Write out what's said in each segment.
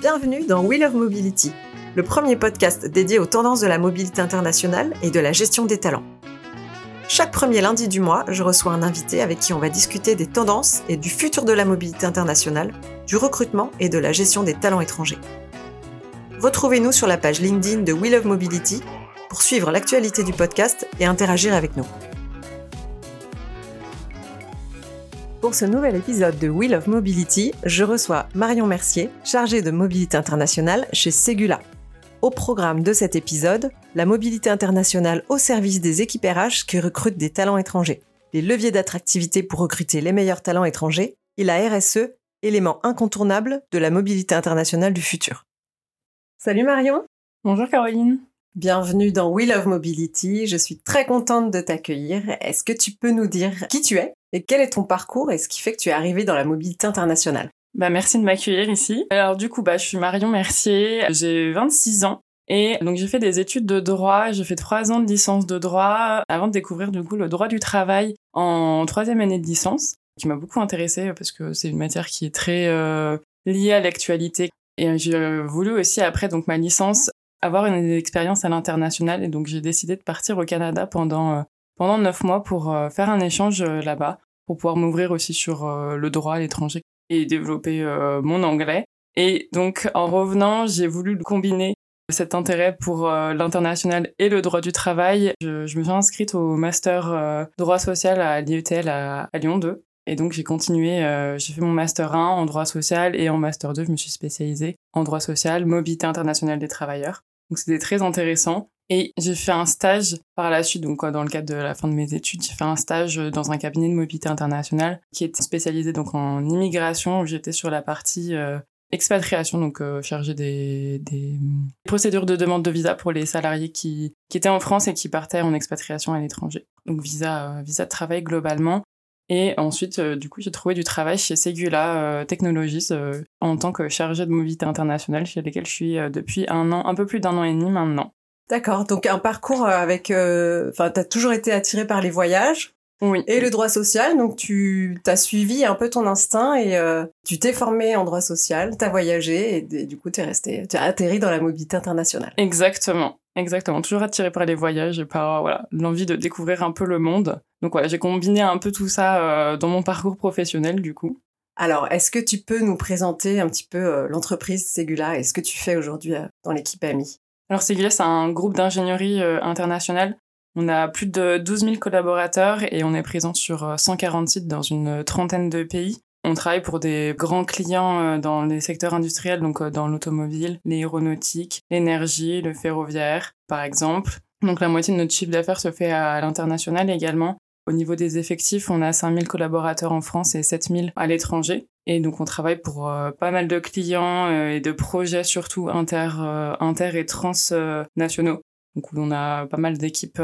Bienvenue dans Wheel of Mobility, le premier podcast dédié aux tendances de la mobilité internationale et de la gestion des talents. Chaque premier lundi du mois, je reçois un invité avec qui on va discuter des tendances et du futur de la mobilité internationale, du recrutement et de la gestion des talents étrangers. Retrouvez-nous sur la page LinkedIn de Wheel of Mobility pour suivre l'actualité du podcast et interagir avec nous. Pour ce nouvel épisode de Wheel of Mobility, je reçois Marion Mercier, chargée de mobilité internationale chez Segula. Au programme de cet épisode, la mobilité internationale au service des équipes RH qui recrutent des talents étrangers, les leviers d'attractivité pour recruter les meilleurs talents étrangers et la RSE, élément incontournable de la mobilité internationale du futur. Salut Marion Bonjour Caroline Bienvenue dans We Love Mobility. Je suis très contente de t'accueillir. Est-ce que tu peux nous dire qui tu es et quel est ton parcours et ce qui fait que tu es arrivée dans la mobilité internationale? Bah, merci de m'accueillir ici. Alors du coup, bah, je suis Marion Mercier, j'ai 26 ans. Et donc j'ai fait des études de droit, j'ai fait trois ans de licence de droit avant de découvrir du coup le droit du travail en troisième année de licence, qui m'a beaucoup intéressée parce que c'est une matière qui est très euh, liée à l'actualité. Et j'ai voulu aussi après donc ma licence avoir une expérience à l'international et donc j'ai décidé de partir au Canada pendant euh, pendant neuf mois pour euh, faire un échange euh, là-bas pour pouvoir m'ouvrir aussi sur le droit à l'étranger et développer mon anglais. Et donc en revenant, j'ai voulu combiner cet intérêt pour l'international et le droit du travail. Je, me suis inscrite au master droit social à l'IETL à, à, Lyon 2. Et donc j'ai continué, j'ai fait mon master 1 en droit social et en master 2, je me suis spécialisée en droit social, mobilité internationale des travailleurs. Donc c'était très intéressant. Et j'ai fait un stage par la suite, donc dans le cadre de la fin de mes études, j'ai fait un stage dans un cabinet de mobilité internationale qui est spécialisé donc en immigration, où j'étais sur la partie euh, expatriation, donc euh, chargée des, des, procédures de demande de visa pour les salariés qui, qui étaient en France et qui partaient en expatriation à l'étranger. Donc visa, euh, visa de travail globalement. Et ensuite, euh, du coup, j'ai trouvé du travail chez Segula euh, Technologies euh, en tant que chargée de mobilité internationale, chez lesquels je suis depuis un an, un peu plus d'un an et demi maintenant. D'accord. Donc un parcours avec, enfin, t'as toujours été attirée par les voyages. Oui. Et le droit social, donc tu t'as suivi un peu ton instinct et tu t'es formé en droit social, t'as voyagé et, du coup t'es resté, tu as atterri dans la mobilité internationale. Exactement. Exactement, toujours attiré par les voyages et par voilà l'envie de découvrir un peu le monde. Donc voilà, j'ai combiné un peu tout ça euh, dans mon parcours professionnel du coup. Alors, est-ce que tu peux nous présenter un petit peu euh, l'entreprise Segula et ce que tu fais aujourd'hui euh, dans l'équipe AMI? Alors Segula, c'est un groupe d'ingénierie internationale. On a plus de 12 000 collaborateurs et on est présent sur 140 sites dans une trentaine de pays. On travaille pour des grands clients euh, dans les secteurs industriels, donc euh, dans l'automobile, l'aéronautique, l'énergie, le ferroviaire, par exemple. Donc la moitié de notre chiffre d'affaires se fait à l'international également. Au niveau des effectifs, on a 5000 collaborateurs en France et 7000 à l'étranger. Et donc on travaille pour euh, pas mal de clients et de projets surtout inter, inter et transnationaux. Donc on a pas mal d'équipes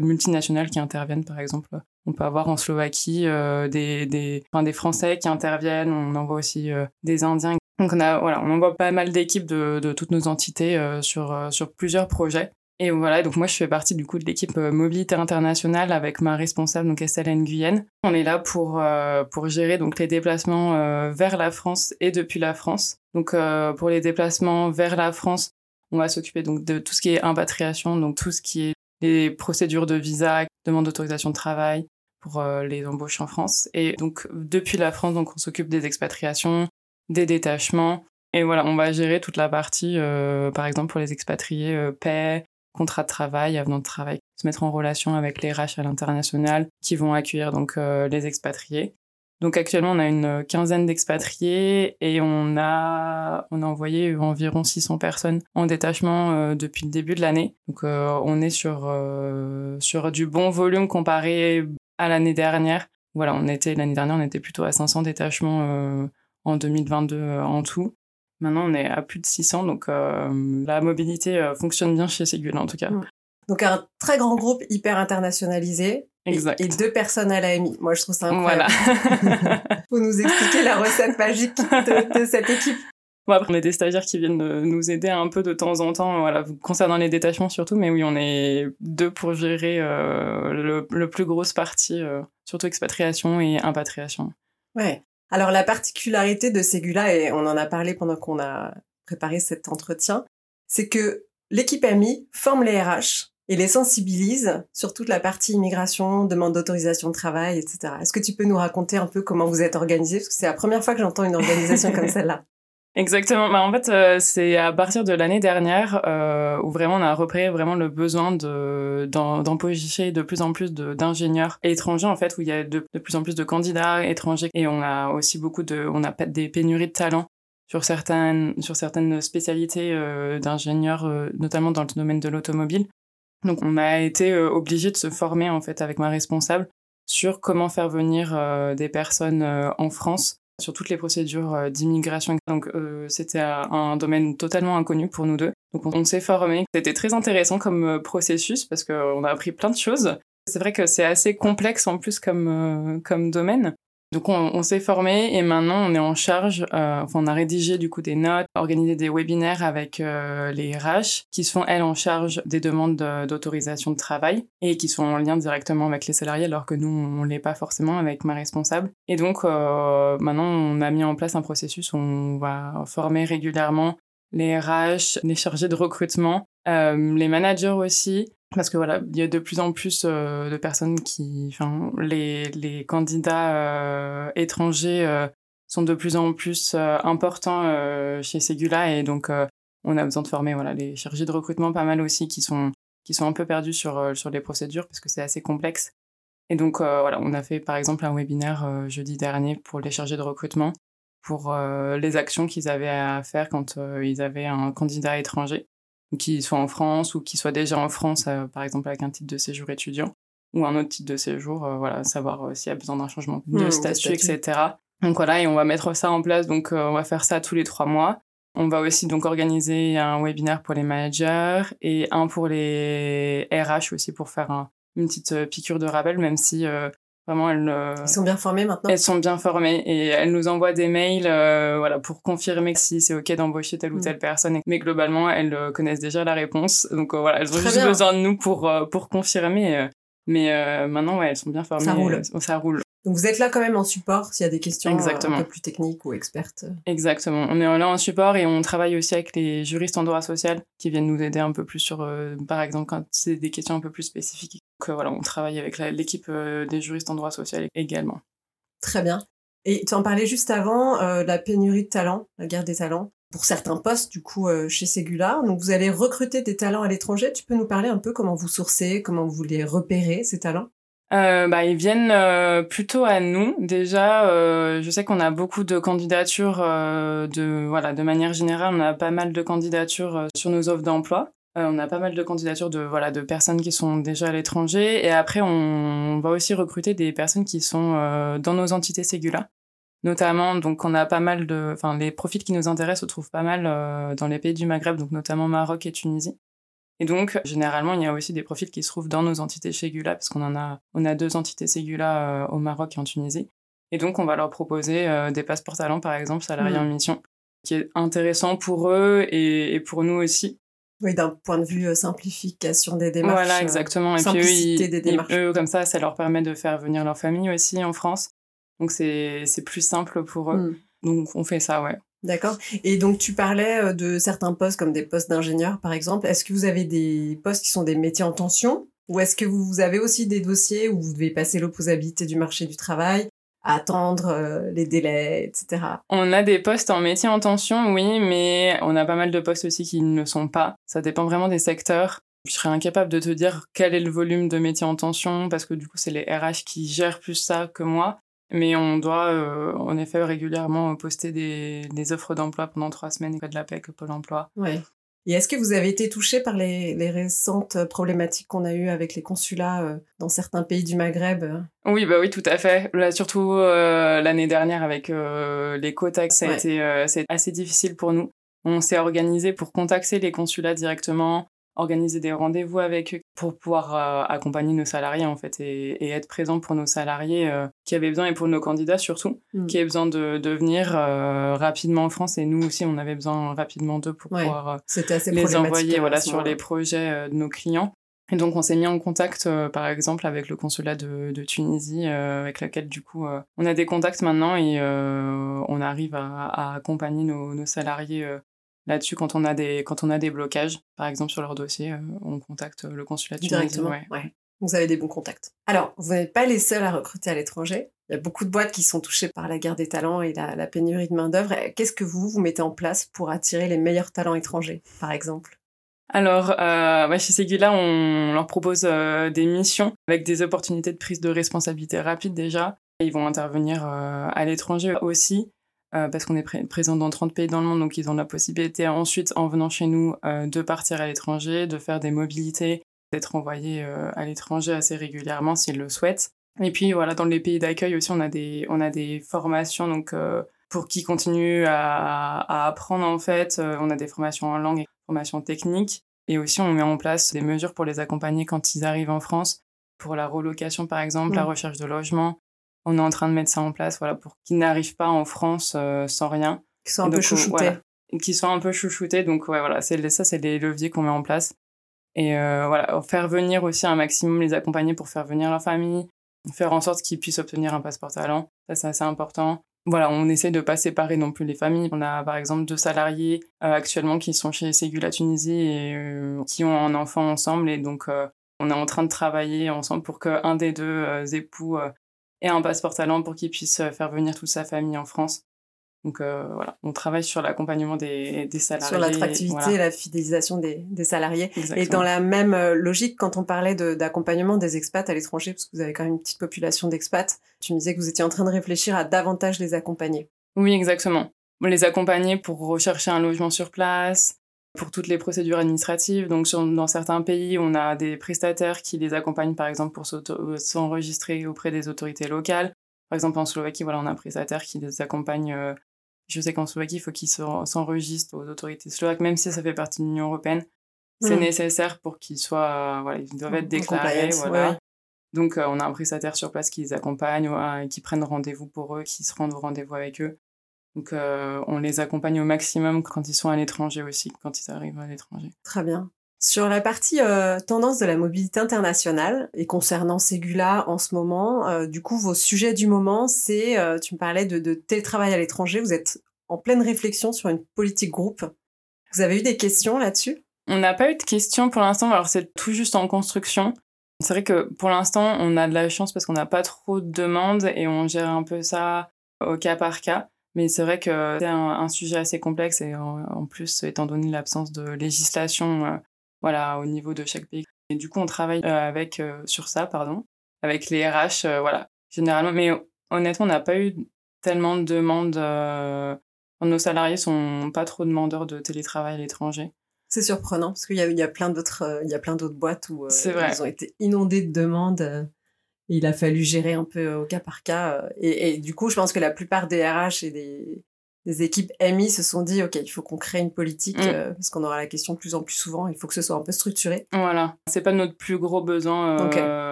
multinationales qui interviennent par exemple on peut avoir en Slovaquie euh, des, des, enfin, des Français qui interviennent, on envoie aussi euh, des Indiens. Donc on, a, voilà, on envoie pas mal d'équipes de, de, toutes nos entités euh, sur, sur plusieurs projets. Et voilà, donc moi je fais partie du coup de l'équipe mobilité internationale avec ma responsable donc Estelle Nguyen. On est là pour pour gérer donc les déplacements vers la France et depuis la France. Donc pour les déplacements vers la France, on va s'occuper donc de tout ce qui est impatriation, donc tout ce qui est les procédures de visa, demande d'autorisation de travail pour euh, les embauches en France. Et donc, depuis la France, donc, on s'occupe des expatriations, des détachements. Et voilà, on va gérer toute la partie, euh, par exemple, pour les expatriés, euh, paix, contrat de travail, avenant de travail, se mettre en relation avec les RH à l'international qui vont accueillir donc les expatriés. Donc actuellement, on a une quinzaine d'expatriés et on a, on a envoyé environ 600 personnes en détachement euh, depuis le début de l'année. Donc euh, on est sur, euh, sur du bon volume comparé à l'année dernière. Voilà, on était l'année dernière, on était plutôt à 500 détachements en 2022 en tout. Maintenant, on est à plus de 600, donc la mobilité fonctionne bien chez Segula en tout cas. Donc un très grand groupe hyper internationalisé. Exact. Et, deux personnes à l'AMI. Moi, je trouve ça incroyable. Voilà. Faut nous expliquer la recette magique de, cette équipe. Bon, après, on est des stagiaires qui viennent nous aider un peu de temps en temps, voilà, concernant les détachements surtout, mais oui, on est deux pour gérer le, le, plus grosse partie, surtout expatriation et impatriation. Ouais. Alors la particularité de Segula, et on en a parlé pendant qu'on a préparé cet entretien, c'est que l'équipe AMI forme les RH et les sensibilise sur toute la partie immigration, demande d'autorisation de travail, etc. Est-ce que tu peux nous raconter un peu comment vous êtes organisé Parce que c'est la première fois que j'entends une organisation comme celle-là. Exactement. Bah, en fait, euh, c'est à partir de l'année dernière euh, où vraiment on a repéré vraiment le besoin de d'embaucher de plus en plus d'ingénieurs étrangers en fait, où il y a de, de, plus en plus de candidats étrangers et on a aussi beaucoup de, on a des pénuries de talents sur certaines sur certaines spécialités euh, d'ingénieurs, notamment dans le domaine de l'automobile. Donc on a été euh, obligé de se former en fait avec ma responsable sur comment faire venir des personnes en France sur toutes les procédures euh, d'immigration. Donc euh, c'était un domaine totalement inconnu pour nous deux. Donc on, s'est formé. C'était très intéressant comme euh, processus parce qu'on a appris plein de choses. C'est vrai que c'est assez complexe en plus comme, comme domaine. Donc on, s'est formé et maintenant on est en charge, euh, enfin on a rédigé du coup des notes, organisé des webinaires avec euh, les RH qui sont elles en charge des demandes d'autorisation de, travail et qui sont en lien directement avec les salariés alors que nous on l'est pas forcément avec ma responsable. Et donc euh, maintenant on a mis en place un processus où on va former régulièrement les RH, les chargés de recrutement, les managers aussi, parce que voilà, il y a de plus en plus euh, de personnes qui, enfin, les, les candidats euh, étrangers euh, sont de plus en plus importants chez Segula et donc on a besoin de former voilà les chargés de recrutement pas mal aussi qui sont qui sont un peu perdus sur sur les procédures parce que c'est assez complexe. Et donc voilà, on a fait par exemple un webinaire jeudi dernier pour les chargés de recrutement pour les actions qu'ils avaient à faire quand ils avaient un candidat étranger qui soit en France ou qui soit déjà en France, euh, par exemple avec un titre de séjour étudiant ou un autre titre de séjour, euh, voilà, savoir euh, s'il y a besoin d'un changement de mmh, statut, etc. Donc voilà, et on va mettre ça en place. Donc on va faire ça tous les trois mois. On va aussi donc organiser un webinaire pour les managers et un pour les RH aussi pour faire une petite piqûre de rappel, même si Vraiment, elles, euh, sont bien formées maintenant. Elles sont bien formées et elles nous envoient des mails, euh, voilà, pour confirmer si c'est ok d'embaucher telle ou mm. telle personne. Mais globalement, elles euh, connaissent déjà la réponse, donc voilà, elles ont juste besoin de nous pour pour confirmer. mais maintenant, ouais, elles sont bien formées. Ça roule. ça roule. Donc vous êtes là quand même en support s'il y a des questions un peu plus techniques ou expertes. Exactement. On est là en support et on travaille aussi avec les juristes en droit social qui viennent nous aider un peu plus sur, par exemple, quand c'est des questions un peu plus spécifiques voilà, on travaille avec l'équipe euh, des juristes en droit social également. Très bien. Et tu en parlais juste avant, euh, la pénurie de talents, la guerre des talents, pour certains postes, du coup, euh, chez Segula. Donc, vous allez recruter des talents à l'étranger. Tu peux nous parler un peu comment vous sourcez, comment vous les repérez, ces talents? Bah, ils viennent plutôt à nous. Déjà, je sais qu'on a beaucoup de candidatures de voilà, de manière générale, on a pas mal de candidatures sur nos offres d'emploi. Euh, on a pas mal de candidatures de voilà de personnes qui sont déjà à l'étranger et après on, va aussi recruter des personnes qui sont euh, dans nos entités Ségula. Notamment donc on a pas mal de enfin les profils qui nous intéressent se trouvent pas mal euh, dans les pays du Maghreb donc notamment Maroc et Tunisie. Et donc généralement il y a aussi des profils qui se trouvent dans nos entités Ségula parce qu'on en a on a deux entités Ségula au Maroc et en Tunisie. Et donc on va leur proposer des passeports talents par exemple salariés mmh. en mission qui est intéressant pour eux et pour nous aussi oui, d'un point de vue euh, simplification des démarches. Voilà, euh, exactement. Et puis eux, des démarches. eux, comme ça, ça leur permet de faire venir leur famille aussi en France. Donc c'est plus simple pour eux. Hmm. Donc on fait ça, ouais. D'accord. Et donc tu parlais euh, de certains postes comme des postes d'ingénieur, par exemple. Est-ce que vous avez des postes qui sont des métiers en tension? Ou est-ce que vous avez aussi des dossiers où vous devez passer l'opposabilité du marché du travail? Attendre euh, les délais, etc. On a des postes en métier en tension, oui, mais on a pas mal de postes aussi qui ne le sont pas. Ça dépend vraiment des secteurs. Je serais incapable de te dire quel est le volume de métiers en tension parce que du coup c'est les RH qui gèrent plus ça que moi. Mais on doit euh, en effet régulièrement poster des, des offres d'emploi pendant trois semaines de la PEC, Pôle emploi. Ouais. Et est-ce que vous avez été touché par les, les récentes problématiques qu'on a eues avec les consulats euh, dans certains pays du Maghreb Oui, bah oui, tout à fait. Là, surtout euh, l'année dernière avec euh, les quotas, ça a été assez difficile pour nous. On s'est organisé pour contacter les consulats directement, organiser des rendez-vous avec eux, pour pouvoir euh, accompagner nos salariés en fait et, être présent pour nos salariés euh, qui avaient besoin et pour nos candidats surtout mm. qui avaient besoin de, de venir euh, rapidement en France. Et nous aussi on avait besoin rapidement d'eux pour pouvoir les envoyer voilà sur les projets de nos clients. Et donc on s'est mis en contact par exemple avec le consulat de, de Tunisie avec lequel du coup on a des contacts maintenant. Et on arrive à, à accompagner nos, nos salariés là-dessus quand on a des quand on a des blocages par exemple sur leur dossier euh, on contacte le consulat directement ouais. vous avez des bons contacts alors vous n'êtes pas les seuls à recruter à l'étranger il y a beaucoup de boîtes qui sont touchées par la guerre des talents et la, pénurie de main d'œuvre qu'est-ce que vous vous mettez en place pour attirer les meilleurs talents étrangers par exemple? Alors, euh, chez Segula, on leur propose euh, des missions avec des opportunités de prise de responsabilité rapide déjà. Ils vont intervenir euh, à l'étranger aussi. Euh, parce qu'on est présent dans 30 pays dans le monde, donc ils ont la possibilité ensuite, en venant chez nous, euh, de partir à l'étranger, de faire des mobilités, d'être envoyés euh, à l'étranger assez régulièrement s'ils le souhaitent. Et puis voilà, dans les pays d'accueil aussi, on a des, on a des formations donc pour qui continuent à, à, apprendre en fait. on a des formations en langue et des formations techniques. Et aussi, on met en place des mesures pour les accompagner quand ils arrivent en France, pour la relocation par exemple, la mmh. recherche de logement, on est en train de mettre ça en place voilà, pour qu'ils n'arrivent pas en France euh, sans rien. Qu'ils soient un peu chouchoutés. Qu'ils soient un peu chouchoutés. Donc, ouais, voilà, c'est, ça, c'est les leviers qu'on met en place. Et euh, voilà, faire venir aussi un maximum, les accompagner pour faire venir leur famille, faire en sorte qu'ils puissent obtenir un passeport talent. Ça, c'est assez important. Voilà, on essaie de pas séparer non plus les familles. On a par exemple deux salariés euh, actuellement qui sont chez Ségula Tunisie et qui ont un enfant ensemble. Et donc, on est en train de travailler ensemble pour qu'un des deux époux et un passeport talent pour qu'il puisse euh, faire venir toute sa famille en France. Donc euh, voilà, on travaille sur l'accompagnement des, des, salariés. Sur l'attractivité et la fidélisation des, des salariés. Et dans la même euh, logique, quand on parlait d'accompagnement des expats à l'étranger, parce que vous avez quand même une petite population d'expats, tu me disais que vous étiez en train de réfléchir à davantage les accompagner. Oui, exactement. Les accompagner pour rechercher un logement sur place, pour toutes les procédures administratives. Donc, dans certains pays, on a des prestataires qui les accompagnent, par exemple, pour euh, s'enregistrer auprès des autorités locales. Par exemple, en Slovaquie, voilà, on a un prestataire qui les accompagne. Euh, je sais qu'en Slovaquie, il faut qu'ils s'enregistrent aux autorités slovaques, même si ça fait partie de l'Union européenne. C'est hmm. nécessaire pour qu'ils soient, voilà, ils doivent être déclarés, voilà. Donc, euh, on a un prestataire sur place qui les accompagne, qui prennent rendez-vous pour eux, qui se rendent au rendez-vous avec eux. Donc euh, on les accompagne au maximum quand ils sont à l'étranger aussi, quand ils arrivent à l'étranger. Très bien. Sur la partie euh, tendance de la mobilité internationale et concernant Ségula en ce moment, euh, du coup vos sujets du moment, c'est, tu me parlais de, de télétravail à l'étranger, vous êtes en pleine réflexion sur une politique groupe. Vous avez eu des questions là-dessus? On n'a pas eu de questions pour l'instant, alors c'est tout juste en construction. C'est vrai que pour l'instant, on a de la chance parce qu'on n'a pas trop de demandes et on gère un peu ça au cas par cas. Mais c'est vrai que c'est un, sujet assez complexe et en, plus, étant donné l'absence de législation euh, voilà, au niveau de chaque pays. Et du coup, on travaille euh, avec, euh, sur ça, pardon, avec les RH, voilà, généralement. Mais honnêtement, on n'a pas eu tellement de demandes. nos salariés sont pas trop demandeurs de télétravail à l'étranger. C'est surprenant parce qu'il y a, il y a plein d'autres, il y a plein d'autres boîtes où ils ont été inondés de demandes il a fallu gérer un peu euh, au cas par cas. Euh, et, du coup, je pense que la plupart des RH et des, des équipes MI se sont dit, OK, il faut qu'on crée une politique, mm. euh, parce qu'on aura la question de plus en plus souvent, il faut que ce soit un peu structuré. Voilà, c'est pas notre plus gros besoin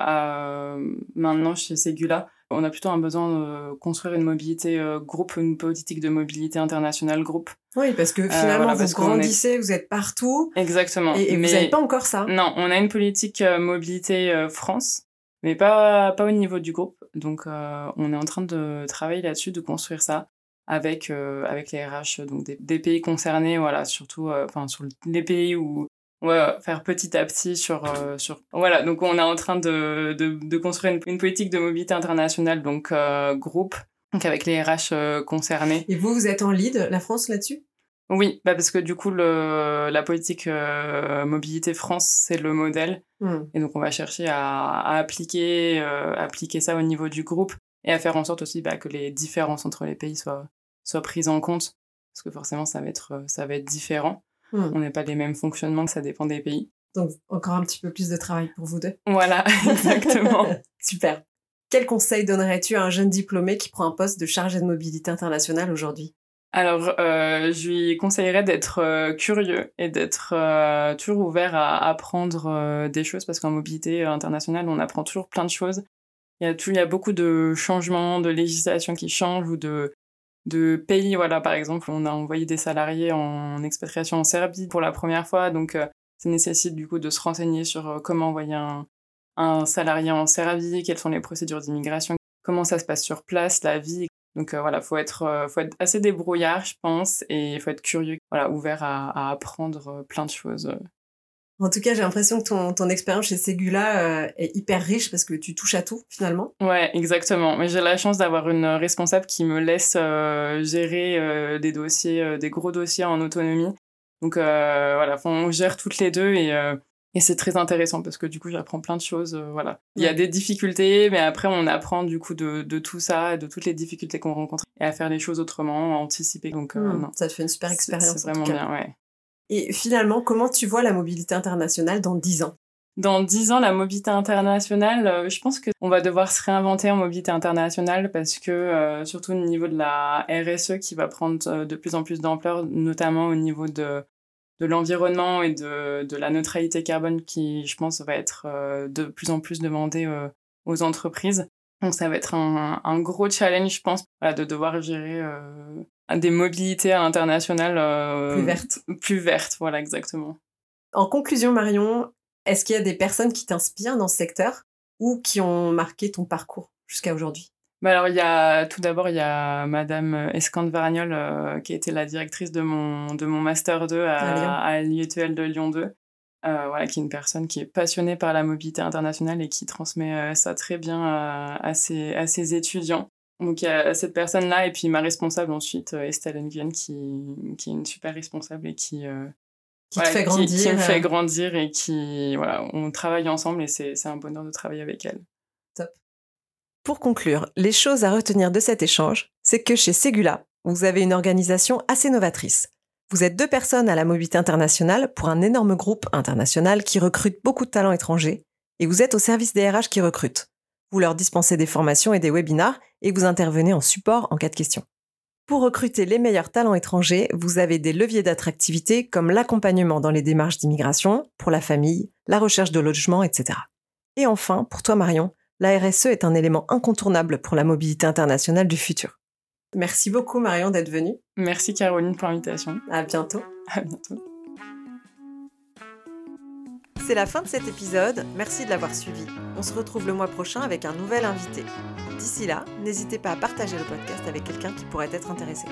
à, maintenant chez Segula. On a plutôt un besoin de construire une mobilité groupe, une politique de mobilité internationale groupe. Oui, parce que finalement, vous grandissez, vous êtes partout. Exactement. Et, mais... vous n'avez pas encore ça. Non, on a une politique mobilité France mais pas, pas au niveau du groupe. Donc, euh, on est en train de travailler là-dessus, de construire ça avec, euh, avec les RH donc des, pays concernés, voilà, surtout euh, enfin sur les pays où on va faire petit à petit sur, sur... Voilà, donc on est en train de, de, construire une, politique de mobilité internationale, donc groupe, donc avec les RH concernés. Et vous, vous êtes en lead, la France, là-dessus? Oui, bah parce que du coup, le, la politique euh, mobilité France, c'est le modèle. Hmm. Et donc, on va chercher à, appliquer, euh, appliquer ça au niveau du groupe et à faire en sorte aussi bah, que les différences entre les pays soient, soient prises en compte. Parce que forcément, ça va être, ça va être différent. Hmm. On n'est pas les mêmes fonctionnements, ça dépend des pays. Donc, encore un petit peu plus de travail pour vous deux. Voilà, exactement. Super. Quel conseil donnerais-tu à un jeune diplômé qui prend un poste de chargé de mobilité internationale aujourd'hui? Alors, euh, je lui conseillerais d'être euh, curieux et d'être euh, toujours ouvert à apprendre des choses parce qu'en mobilité internationale, on apprend toujours plein de choses. Il y a, tout, il y a beaucoup de changements, de législation qui changent ou de, de pays. Voilà, par exemple, on a envoyé des salariés en expatriation en Serbie pour la première fois, donc ça nécessite du coup de se renseigner sur comment envoyer un, un salarié en Serbie, quelles sont les procédures d'immigration, comment ça se passe sur place, la vie, donc euh, voilà, faut être, euh, faut être assez débrouillard, je pense, et il faut être curieux, voilà, ouvert à, apprendre euh, plein de choses. En tout cas, j'ai l'impression que ton, ton expérience chez Segula est hyper riche parce que tu touches à tout finalement. Ouais, exactement. Mais j'ai la chance d'avoir une responsable qui me laisse gérer des dossiers, des gros dossiers en autonomie. Donc voilà, on gère toutes les deux et et c'est très intéressant parce que du coup, j'apprends plein de choses. Euh, voilà. Il y a des difficultés, mais après, on apprend du coup de, de tout ça, de toutes les difficultés qu'on rencontre et à faire les choses autrement, à anticiper. Donc, euh, hmm, ça te fait une super expérience. C'est vraiment bien, ouais. Et finalement, comment tu vois la mobilité internationale dans 10 ans? Dans 10 ans, la mobilité internationale, euh, je pense qu'on va devoir se réinventer en mobilité internationale parce que, surtout au niveau de la RSE qui va prendre de plus en plus d'ampleur, notamment au niveau de de l'environnement et de, de, la neutralité carbone qui, je pense, va être euh, de plus en plus demandée euh, aux entreprises. Donc ça va être un, un gros challenge, je pense, de devoir gérer euh, des mobilités à l'international plus vertes. Plus vertes, voilà, exactement. En conclusion, Marion, est-ce qu'il y a des personnes qui t'inspirent dans ce secteur ou qui ont marqué ton parcours jusqu'à aujourd'hui? Bah alors, il y a, tout d'abord, il y a Madame Escande Varagnol, euh, qui était la directrice de mon, de mon Master 2 à, à l'IETL de Lyon 2. Euh, voilà, qui est une personne qui est passionnée par la mobilité internationale et qui transmet euh, ça très bien à, à, ses, à ses étudiants. Donc il y a cette personne-là et puis ma responsable ensuite, Estelle Nguyen, qui, qui est une super responsable et qui... qui te fait grandir. Qui, me fait grandir et qui... Voilà, on travaille ensemble et c'est un bonheur de travailler avec elle. Pour conclure, les choses à retenir de cet échange, c'est que chez Segula, vous avez une organisation assez novatrice. Vous êtes deux personnes à la mobilité internationale pour un énorme groupe international qui recrute beaucoup de talents étrangers, et vous êtes au service des RH qui recrutent. Vous leur dispensez des formations et des webinars, et vous intervenez en support en cas de questions. Pour recruter les meilleurs talents étrangers, vous avez des leviers d'attractivité comme l'accompagnement dans les démarches d'immigration, pour la famille, la recherche de logement, etc. Et enfin, pour toi Marion, la RSE est un élément incontournable pour la mobilité internationale du futur. Merci beaucoup Marion d'être venue. Merci Caroline pour l'invitation. À bientôt. À bientôt. C'est la fin de cet épisode, merci de l'avoir suivi. On se retrouve le mois prochain avec un nouvel invité. D'ici là, n'hésitez pas à partager le podcast avec quelqu'un qui pourrait être intéressé.